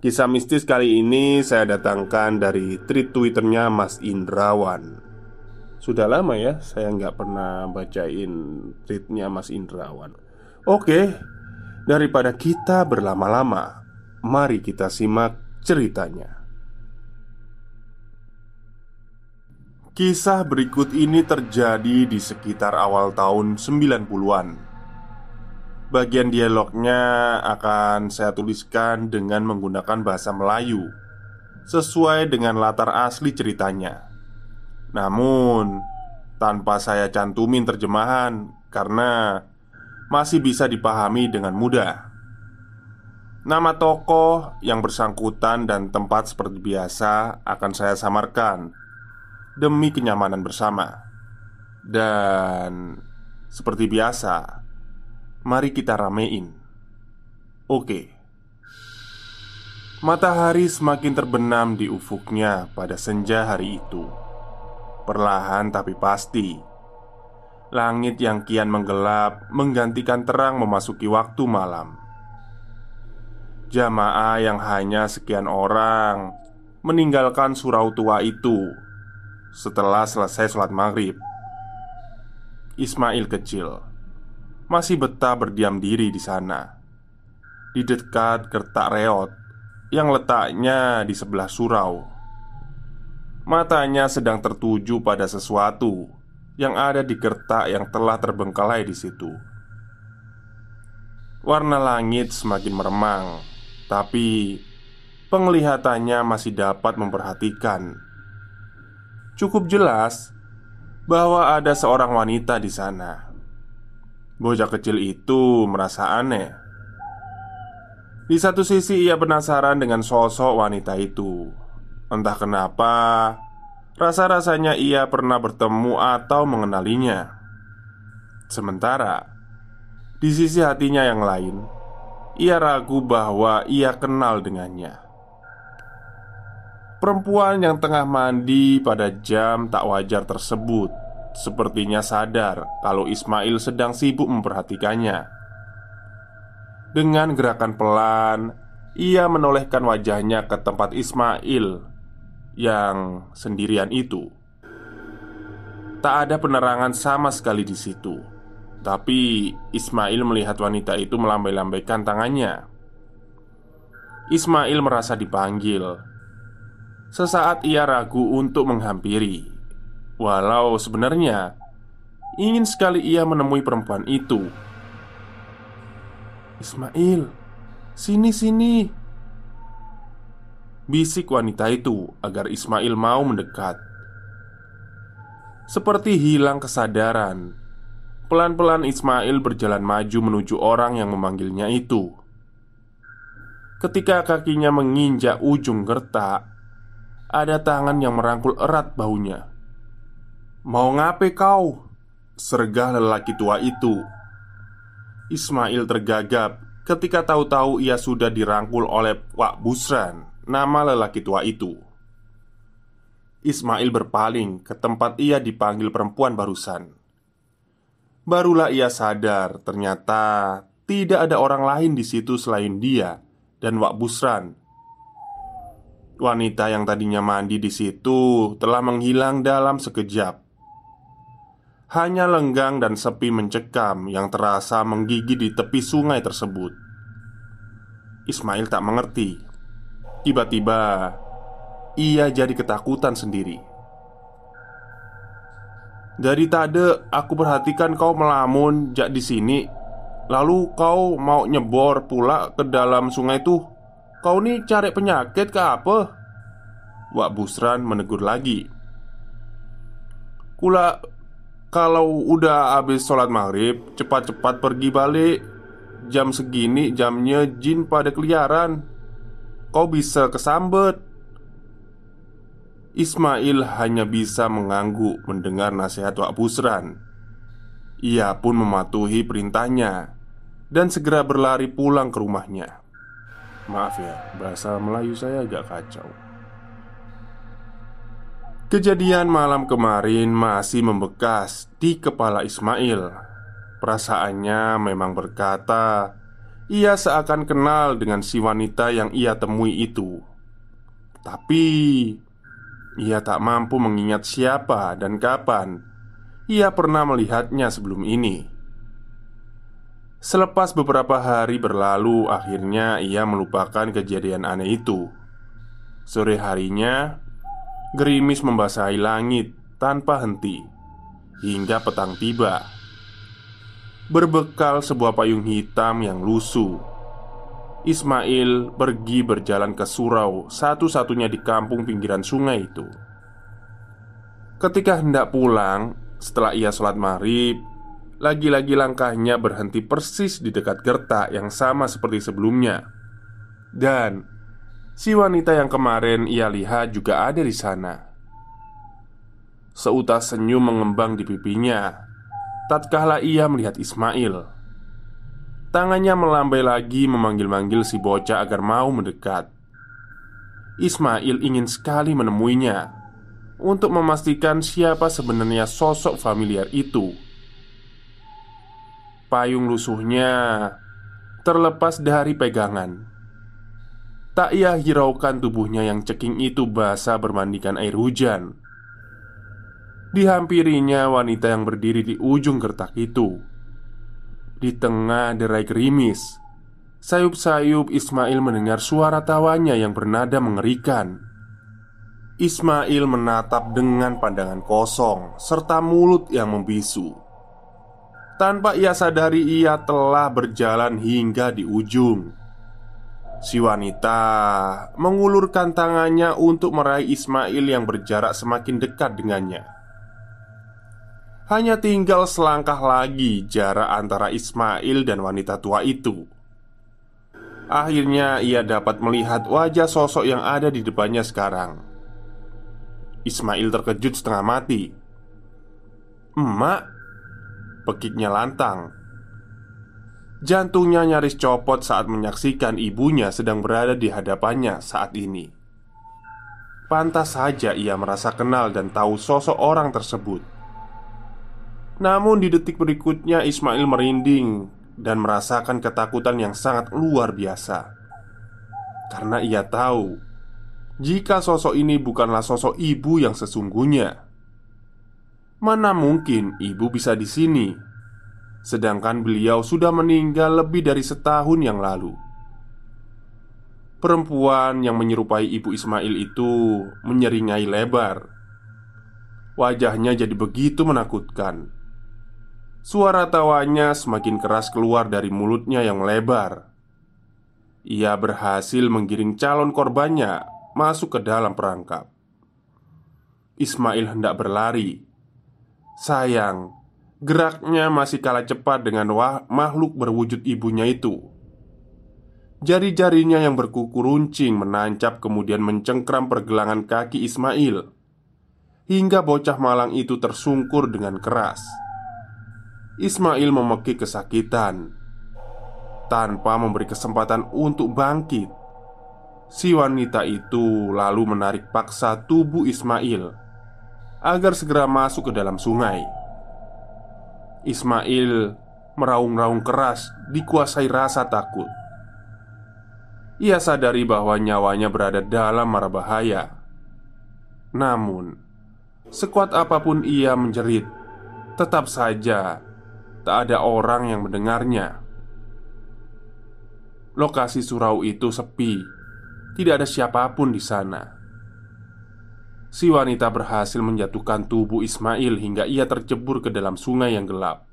Kisah mistis kali ini saya datangkan dari tweet twitternya Mas Indrawan. Sudah lama ya saya nggak pernah bacain tweetnya Mas Indrawan. Oke, daripada kita berlama-lama Mari kita simak ceritanya. Kisah berikut ini terjadi di sekitar awal tahun 90-an Bagian dialognya akan saya tuliskan dengan menggunakan bahasa Melayu Sesuai dengan latar asli ceritanya. Namun Tanpa saya cantumin terjemahan Karena Masih bisa dipahami dengan mudah. Nama tokoh yang bersangkutan dan tempat seperti biasa akan saya samarkan Demi kenyamanan bersama. Dan Seperti biasa Mari kita ramein. Oke. Matahari semakin terbenam di ufuknya pada senja hari itu. Perlahan tapi pasti Langit yang kian menggelap Menggantikan terang memasuki waktu malam. Jamaah yang hanya sekian orang Meninggalkan surau tua itu Setelah selesai sholat maghrib. Ismail kecil masih betah berdiam diri di sana, di dekat kertak reot yang letaknya di sebelah surau. Matanya sedang tertuju pada sesuatu yang ada di kertak yang telah terbengkalai di situ. Warna langit semakin meremang, tapi penglihatannya masih dapat memperhatikan. Cukup jelas bahwa ada seorang wanita di sana Bocah kecil itu merasa aneh. Di satu sisi, ia penasaran dengan sosok wanita itu. Entah kenapa, rasa-rasanya ia pernah bertemu atau mengenalinya. Sementara di sisi hatinya yang lain, ia ragu bahwa ia kenal dengannya. Perempuan yang tengah mandi pada jam tak wajar tersebut Sepertinya sadar kalau Ismail sedang sibuk memperhatikannya. Dengan gerakan pelan, ia menolehkan wajahnya ke tempat Ismail yang sendirian itu. Tak ada penerangan sama sekali di situ, tapi Ismail melihat wanita itu melambai-lambaikan tangannya. Ismail merasa dipanggil. Sesaat ia ragu untuk menghampiri Walau sebenarnya ingin sekali ia menemui perempuan itu. Ismail, sini sini. Bisik wanita itu agar Ismail mau mendekat. Seperti hilang kesadaran, pelan-pelan Ismail berjalan maju menuju orang yang memanggilnya itu. Ketika kakinya menginjak ujung gertak, ada tangan yang merangkul erat baunya. Mau ngape kau? Sergah lelaki tua itu Ismail tergagap ketika tahu-tahu ia sudah dirangkul oleh Wak Busran, nama lelaki tua itu. Ismail berpaling ke tempat ia dipanggil perempuan barusan. Barulah ia sadar ternyata tidak ada orang lain di situ selain dia dan Wak Busran. Wanita yang tadinya mandi di situ telah menghilang dalam sekejap. Hanya lenggang dan sepi mencekam yang terasa menggigit di tepi sungai tersebut. Ismail tak mengerti. Tiba-tiba ia jadi ketakutan sendiri. Dari tade aku perhatikan kau melamun jak di sini. Lalu kau mau nyebor pula ke dalam sungai itu. Kau nih cari penyakit ke apa? Wak Busran menegur lagi. Kula kalau udah habis sholat maghrib Cepat-cepat pergi balik. Jam segini jamnya jin pada keliaran. Kau bisa kesambet. Ismail hanya bisa mengangguk mendengar nasihat Wak Busran. Ia pun mematuhi perintahnya Dan segera berlari pulang ke rumahnya. Maaf ya, bahasa Melayu saya agak kacau Kejadian malam kemarin masih membekas di kepala Ismail Perasaannya memang berkata Ia seakan kenal dengan si wanita yang ia temui itu Tapi ia tak mampu mengingat siapa dan kapan ia pernah melihatnya sebelum ini. Selepas beberapa hari berlalu, akhirnya ia melupakan kejadian aneh itu. Sore harinya, gerimis membasahi langit tanpa henti hingga petang tiba. Berbekal sebuah payung hitam yang lusuh, Ismail pergi berjalan ke surau satu-satunya di kampung pinggiran sungai itu. Ketika hendak pulang, setelah ia sholat maghrib, lagi-lagi langkahnya berhenti persis di dekat gertak yang sama seperti sebelumnya. Dan si wanita yang kemarin ia lihat juga ada di sana. Seutas senyum mengembang di pipinya, tatkala ia melihat Ismail. Tangannya melambai lagi memanggil-manggil si bocah agar mau mendekat. Ismail ingin sekali menemuinya untuk memastikan siapa sebenarnya sosok familiar itu. Payung lusuhnya terlepas dari pegangan. Tak ia hiraukan tubuhnya yang ceking itu basah bermandikan air hujan. Dihampirinya wanita yang berdiri di ujung gertak itu di tengah derai gerimis, sayup-sayup Ismail mendengar suara tawanya yang bernada mengerikan. Ismail menatap dengan pandangan kosong serta mulut yang membisu. Tanpa ia sadari, ia telah berjalan hingga di ujung. Si wanita mengulurkan tangannya untuk meraih Ismail yang berjarak semakin dekat dengannya. Hanya tinggal selangkah lagi jarak antara Ismail dan wanita tua itu. Akhirnya ia dapat melihat wajah sosok yang ada di depannya sekarang. Ismail terkejut setengah mati. "Emak," pekiknya lantang. Jantungnya nyaris copot saat menyaksikan ibunya sedang berada di hadapannya saat ini. Pantas saja ia merasa kenal dan tahu sosok orang tersebut. Namun di detik berikutnya Ismail merinding dan merasakan ketakutan yang sangat luar biasa Karena ia tahu Jika sosok ini bukanlah sosok ibu yang sesungguhnya Mana mungkin ibu bisa di sini Sedangkan beliau sudah meninggal lebih dari setahun yang lalu Perempuan yang menyerupai ibu Ismail itu menyeringai lebar Wajahnya jadi begitu menakutkan Suara tawanya semakin keras keluar dari mulutnya yang lebar. Ia berhasil menggiring calon korbannya masuk ke dalam perangkap. Ismail hendak berlari. Sayang, geraknya masih kalah cepat dengan makhluk berwujud ibunya itu. Jari-jarinya yang berkuku runcing menancap kemudian mencengkram pergelangan kaki Ismail Hingga bocah malang itu tersungkur dengan keras Ismail memekik kesakitan tanpa memberi kesempatan untuk bangkit. Si wanita itu lalu menarik paksa tubuh Ismail agar segera masuk ke dalam sungai. Ismail meraung-raung keras, dikuasai rasa takut. Ia sadari bahwa nyawanya berada dalam mara bahaya. Namun, sekuat apa pun ia menjerit, tetap saja tak ada orang yang mendengarnya. Lokasi surau itu sepi, tidak ada siapa pun di sana. Si wanita berhasil menjatuhkan tubuh Ismail hingga ia tercebur ke dalam sungai yang gelap.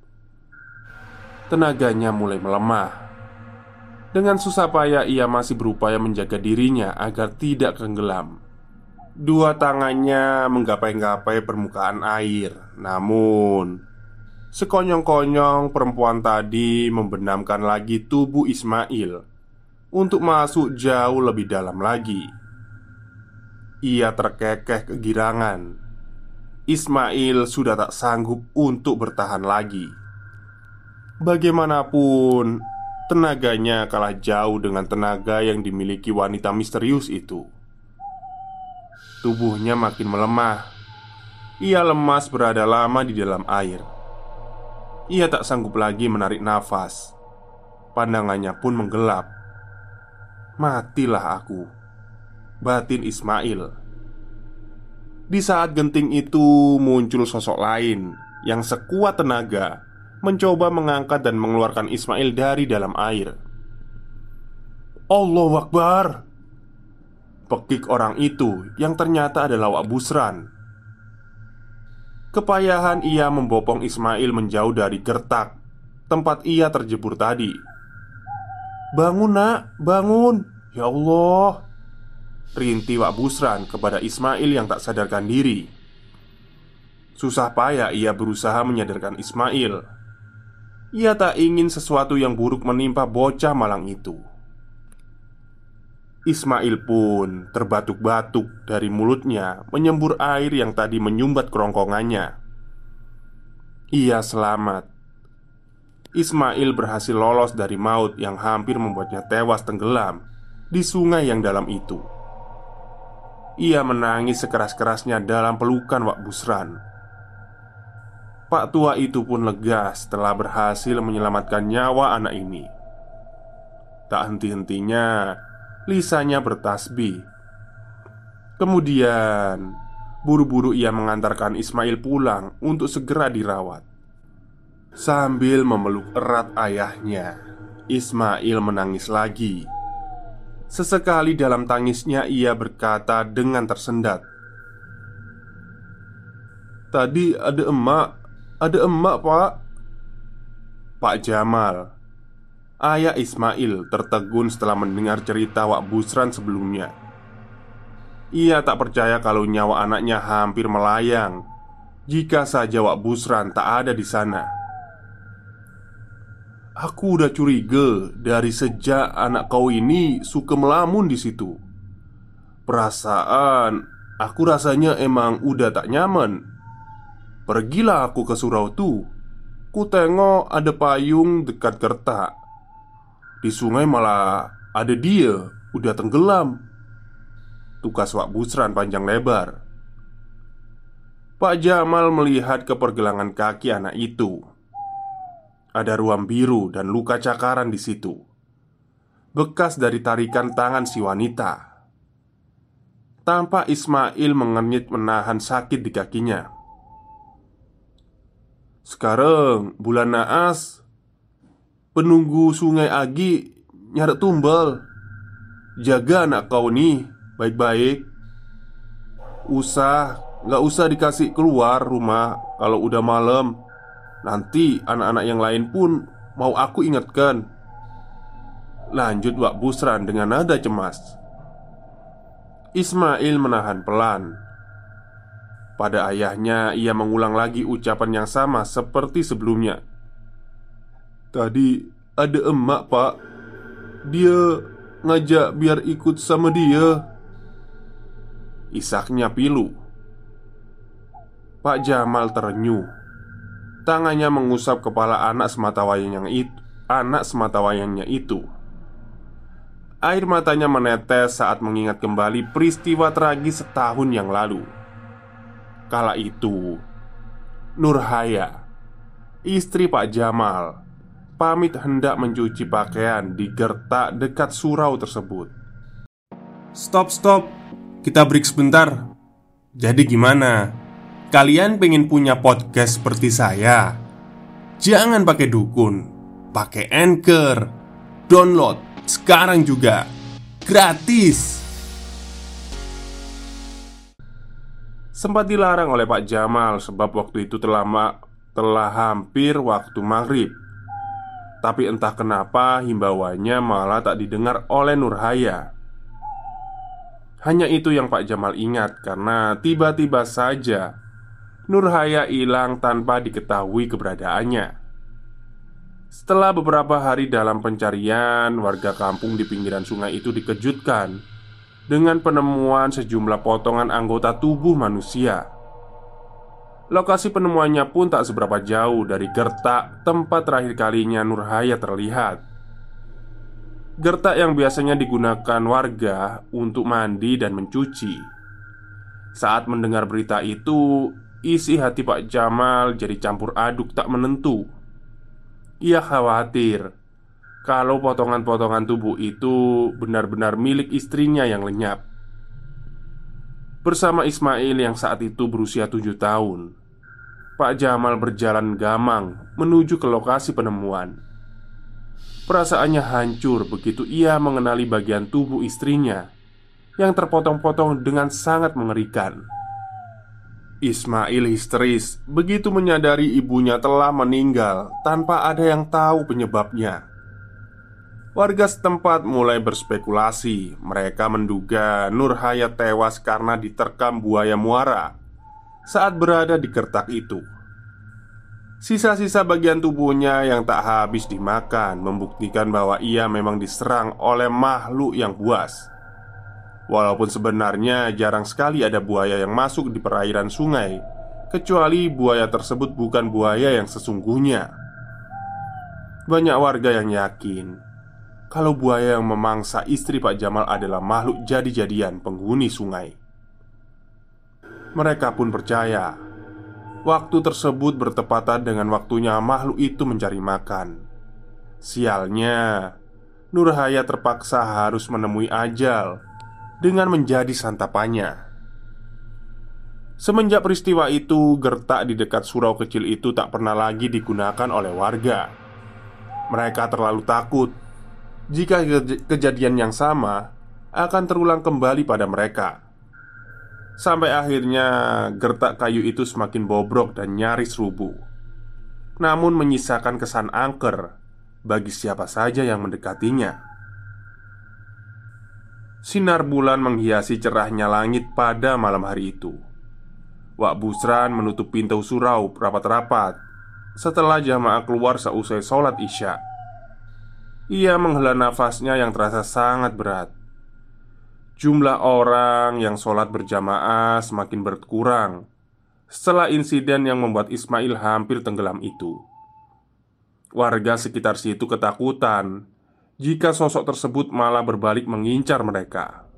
Tenaganya mulai melemah dengan susah payah ia masih berupaya menjaga dirinya agar tidak tenggelam. Dua tangannya menggapai-gapai permukaan air, namun sekonyong-konyong perempuan tadi membenamkan lagi tubuh Ismail untuk masuk jauh lebih dalam lagi. Ia terkekeh kegirangan. Ismail sudah tak sanggup untuk bertahan lagi. Bagaimanapun, Tenaganya kalah jauh dengan tenaga yang dimiliki wanita misterius itu. Tubuhnya makin melemah. Ia lemas berada lama di dalam air. Ia tak sanggup lagi menarik nafas. Pandangannya pun menggelap. Matilah aku, batin Ismail. Di saat genting itu muncul sosok lain yang sekuat tenaga mencoba mengangkat dan mengeluarkan Ismail dari dalam air. Allah Akbar! Pekik orang itu yang ternyata adalah Wak Busran. Kepayahan ia membopong Ismail menjauh dari gertak Tempat ia terjebur tadi. Bangun nak, bangun! Ya Allah Rinti Wak Busran kepada Ismail yang tak sadarkan diri Susah payah ia berusaha menyadarkan Ismail ia tak ingin sesuatu yang buruk menimpa bocah malang itu. Ismail pun terbatuk-batuk dari mulutnya menyembur air yang tadi menyumbat kerongkongannya. Ia selamat. Ismail berhasil lolos dari maut yang hampir membuatnya tewas tenggelam di sungai yang dalam itu. Ia menangis sekeras-kerasnya dalam pelukan Wak Busran Pak tua itu pun lega setelah berhasil menyelamatkan nyawa anak ini. Tak henti-hentinya, lisanya bertasbih. Kemudian, buru-buru ia mengantarkan Ismail pulang untuk segera dirawat. Sambil memeluk erat ayahnya, Ismail menangis lagi. Sesekali dalam tangisnya ia berkata dengan tersendat, "Tadi ada emak ada emak pak. Pak Jamal. Ayah Ismail tertegun setelah mendengar cerita Wak Busran sebelumnya. Ia tak percaya kalau nyawa anaknya hampir melayang. Jika saja Wak Busran tak ada di sana Aku udah curiga dari sejak anak kau ini suka melamun di situ. Perasaan aku rasanya emang udah tak nyaman. Pergilah aku ke surau tu. Ku tengok ada payung dekat gertak Di sungai malah ada dia Udah tenggelam. Tukas Wak Busran panjang lebar. Pak Jamal melihat ke pergelangan kaki anak itu Ada ruam biru dan luka cakaran di situ. Bekas dari tarikan tangan si wanita. Tampak Ismail mengenyit menahan sakit di kakinya. Sekarang bulan naas Penunggu sungai Agi Nyaret tumbal. Jaga anak kau nih Baik-baik. Usah Gak usah dikasih keluar rumah Kalau udah malam Nanti anak-anak yang lain pun Mau aku ingatkan Lanjut Wak Busran dengan nada cemas Ismail menahan pelan pada ayahnya, ia mengulang lagi ucapan yang sama seperti sebelumnya. "Tadi ada emak, Pak. Dia ngajak biar ikut sama dia." Isaknya pilu. Pak Jamal terenyuh. Tangannya mengusap kepala anak semata wayang yang itu, anak sematawayangnya itu. Air matanya menetes saat mengingat kembali peristiwa tragis setahun yang lalu. Kala itu, Nurhaya, istri Pak Jamal, pamit hendak mencuci pakaian di gertak dekat surau tersebut. Stop, stop. Kita break sebentar. Jadi gimana? Kalian pengen punya podcast seperti saya? Jangan pakai dukun, pakai anchor, download sekarang juga gratis. Sempat dilarang oleh Pak Jamal sebab waktu itu telah ma telah hampir waktu maghrib. Tapi entah kenapa himbauannya malah tak didengar oleh Nurhaya. Hanya itu yang Pak Jamal ingat karena tiba-tiba saja Nurhaya hilang tanpa diketahui keberadaannya. Setelah beberapa hari dalam pencarian, warga kampung di pinggiran sungai itu dikejutkan dengan penemuan sejumlah potongan anggota tubuh manusia. Lokasi penemuannya pun tak seberapa jauh dari gertak tempat terakhir kalinya Nurhaya terlihat. Gertak yang biasanya digunakan warga untuk mandi dan mencuci. Saat mendengar berita itu, isi hati Pak Jamal jadi campur aduk tak menentu. Ia khawatir kalau potongan-potongan tubuh itu benar-benar milik istrinya yang lenyap. Bersama Ismail yang saat itu berusia tujuh tahun, Pak Jamal berjalan gamang menuju ke lokasi penemuan. Perasaannya hancur begitu ia mengenali bagian tubuh istrinya yang terpotong-potong dengan sangat mengerikan. Ismail histeris begitu menyadari ibunya telah meninggal tanpa ada yang tahu penyebabnya. Warga setempat mulai berspekulasi. Mereka menduga Nurhaya tewas karena diterkam buaya muara saat berada di kertak itu. Sisa-sisa bagian tubuhnya yang tak habis dimakan membuktikan bahwa ia memang diserang oleh makhluk yang buas. Walaupun sebenarnya jarang sekali ada buaya yang masuk di perairan sungai, kecuali buaya tersebut bukan buaya yang sesungguhnya. Banyak warga yang yakin kalau buaya yang memangsa istri Pak Jamal adalah makhluk jadi-jadian penghuni sungai. Mereka pun percaya waktu tersebut bertepatan dengan waktunya makhluk itu mencari makan. Sialnya, Nurhaya terpaksa harus menemui ajal dengan menjadi santapannya. Semenjak peristiwa itu, gertak di dekat surau kecil itu tak pernah lagi digunakan oleh warga. Mereka terlalu takut jika kejadian yang sama akan terulang kembali pada mereka. Sampai akhirnya gertak kayu itu semakin bobrok dan nyaris rubuh. Namun menyisakan kesan angker bagi siapa saja yang mendekatinya. Sinar bulan menghiasi cerahnya langit pada malam hari itu. Wak Busran menutup pintu surau rapat-rapat setelah jamaah keluar seusai sholat Isya. Ia menghela nafasnya yang terasa sangat berat. Jumlah orang yang sholat berjamaah semakin berkurang setelah insiden yang membuat Ismail hampir tenggelam itu. Warga sekitar situ ketakutan jika sosok tersebut malah berbalik mengincar mereka.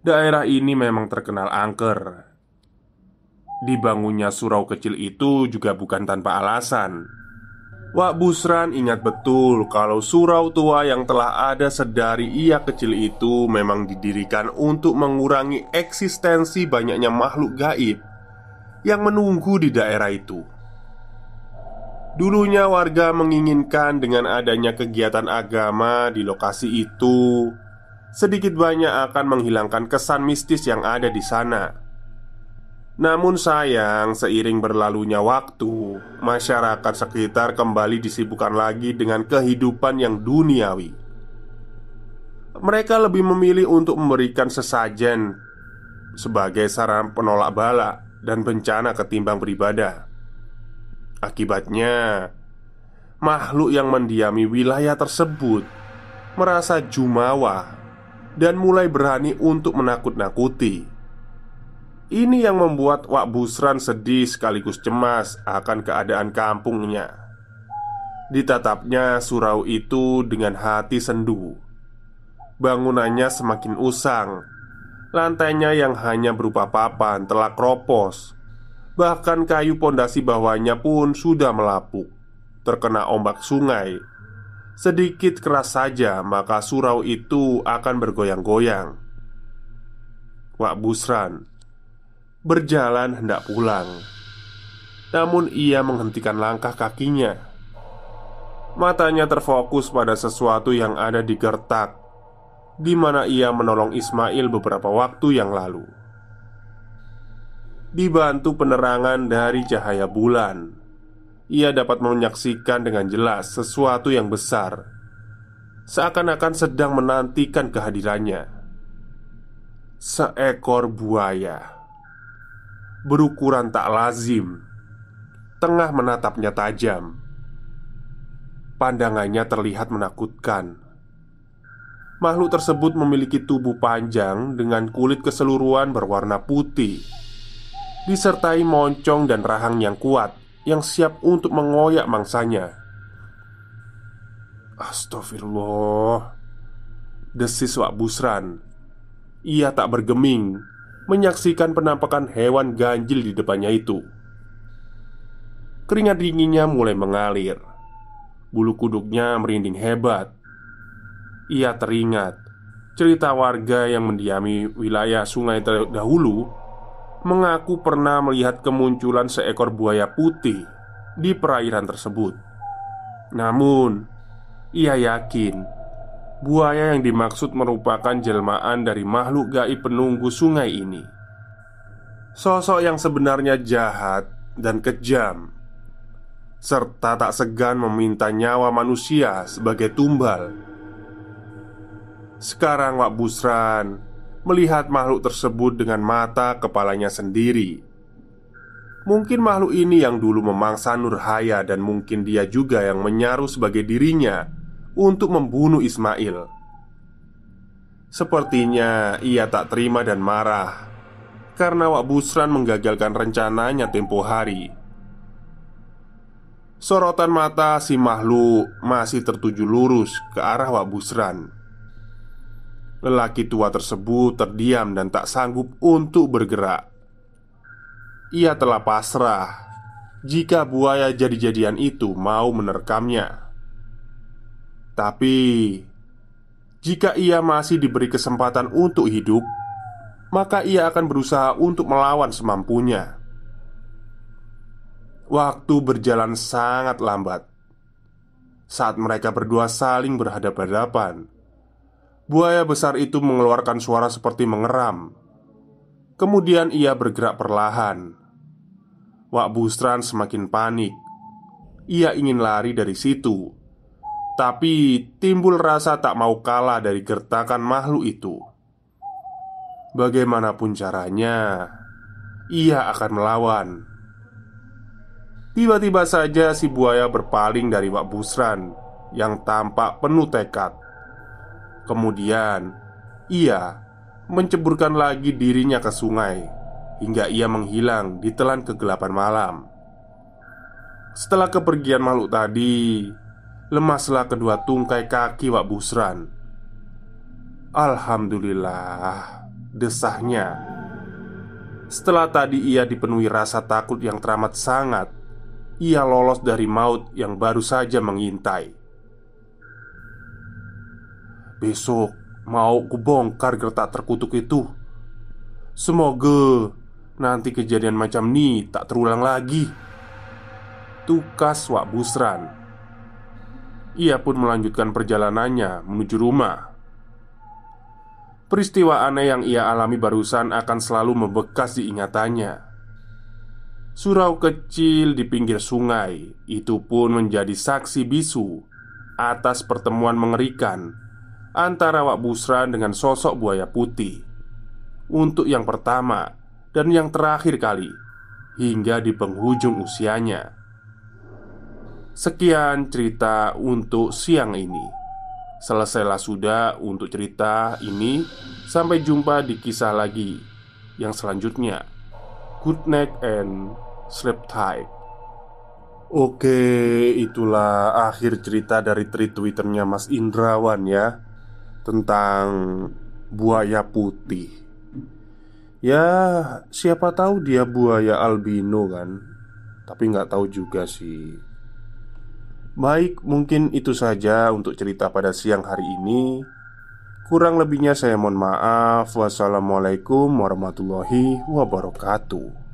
Daerah ini memang terkenal angker. Dibangunnya surau kecil itu juga bukan tanpa alasan. Wak Busran ingat betul kalau surau tua yang telah ada sedari ia kecil itu memang didirikan untuk mengurangi eksistensi banyaknya makhluk gaib yang menunggu di daerah itu. Dulunya warga menginginkan dengan adanya kegiatan agama di lokasi itu Sedikit banyak akan menghilangkan kesan mistis yang ada di sana. Namun sayang seiring berlalunya waktu Masyarakat sekitar kembali disibukkan lagi dengan kehidupan yang duniawi. Mereka lebih memilih untuk memberikan sesajen Sebagai saran penolak bala dan bencana ketimbang beribadah Akibatnya, makhluk yang mendiami wilayah tersebut merasa jumawa dan mulai berani untuk menakut-nakuti. Ini yang membuat Wak Busran sedih sekaligus cemas akan keadaan kampungnya. Ditatapnya surau itu dengan hati sendu. Bangunannya semakin usang. Lantainya yang hanya berupa papan telah kropos. Bahkan kayu pondasi bawahnya pun sudah melapuk, terkena ombak sungai. Sedikit keras saja, maka surau itu akan bergoyang-goyang. Wak Busran berjalan hendak pulang, namun ia menghentikan langkah kakinya Matanya terfokus pada sesuatu yang ada di gertak di mana ia menolong Ismail beberapa waktu yang lalu. Dibantu penerangan dari cahaya bulan, ia dapat menyaksikan dengan jelas sesuatu yang besar, seakan-akan sedang menantikan kehadirannya. Seekor buaya berukuran tak lazim, tengah menatapnya tajam Pandangannya terlihat menakutkan. Makhluk tersebut memiliki tubuh panjang dengan kulit keseluruhan berwarna putih, disertai moncong dan rahang yang kuat yang siap untuk mengoyak mangsanya. Astagfirullah, desis Wak Busran. Ia tak bergeming menyaksikan penampakan hewan ganjil di depannya itu. Keringat dinginnya mulai mengalir Bulu kuduknya merinding hebat Ia teringat Cerita warga yang mendiami wilayah sungai terdahulu Mengaku pernah melihat kemunculan seekor buaya putih Di perairan tersebut Namun Ia yakin Buaya yang dimaksud merupakan jelmaan dari makhluk gaib penunggu sungai ini Sosok yang sebenarnya jahat dan kejam serta tak segan meminta nyawa manusia sebagai tumbal. Sekarang Wak Busran melihat makhluk tersebut dengan mata kepalanya sendiri. Mungkin makhluk ini yang dulu memangsa Nurhaya dan mungkin dia juga yang menyaruh sebagai dirinya untuk membunuh Ismail. Sepertinya ia tak terima dan marah karena Wak Busran menggagalkan rencananya tempo hari. Sorotan mata si makhluk masih tertuju lurus ke arah Wak Busran. Lelaki tua tersebut terdiam dan tak sanggup untuk bergerak. Ia telah pasrah jika buaya jadi-jadian itu mau menerkamnya. Tapi jika ia masih diberi kesempatan untuk hidup, maka ia akan berusaha untuk melawan semampunya. Waktu berjalan sangat lambat. Saat mereka berdua saling berhadapan-hadapan, buaya besar itu mengeluarkan suara seperti mengeram. Kemudian ia bergerak perlahan. Wak Busran semakin panik. Ia ingin lari dari situ, tapi timbul rasa tak mau kalah dari gertakan makhluk itu. Bagaimanapun caranya, ia akan melawan. Tiba-tiba saja si buaya berpaling dari Wak Busran yang tampak penuh tekad. Kemudian ia menceburkan lagi dirinya ke sungai hingga ia menghilang di telan kegelapan malam. Setelah kepergian makhluk tadi, lemaslah kedua tungkai kaki Wak Busran. Alhamdulillah, desahnya. Setelah tadi ia dipenuhi rasa takut yang teramat sangat ia lolos dari maut yang baru saja mengintai. Besok mau kubongkar gertak terkutuk itu. Semoga nanti kejadian macam ini tak terulang lagi. Tukas Wak Busran. Ia pun melanjutkan perjalanannya menuju rumah. Peristiwa aneh yang ia alami barusan akan selalu membekas di ingatannya. Surau kecil di pinggir sungai itu pun menjadi saksi bisu atas pertemuan mengerikan antara Wak Busran dengan sosok buaya putih untuk yang pertama dan yang terakhir kali hingga di penghujung usianya. Sekian cerita untuk siang ini. Selesailah sudah untuk cerita ini. Sampai jumpa di kisah lagi yang selanjutnya. Good night and sleep tight. Oke, itulah akhir cerita dari tweet twitternya Mas Indrawan ya Tentang buaya putih. Ya, siapa tahu dia buaya albino kan? Tapi nggak tahu juga sih. Baik, mungkin itu saja untuk cerita pada siang hari ini. Kurang lebihnya saya mohon maaf. Wassalamualaikum warahmatullahi wabarakatuh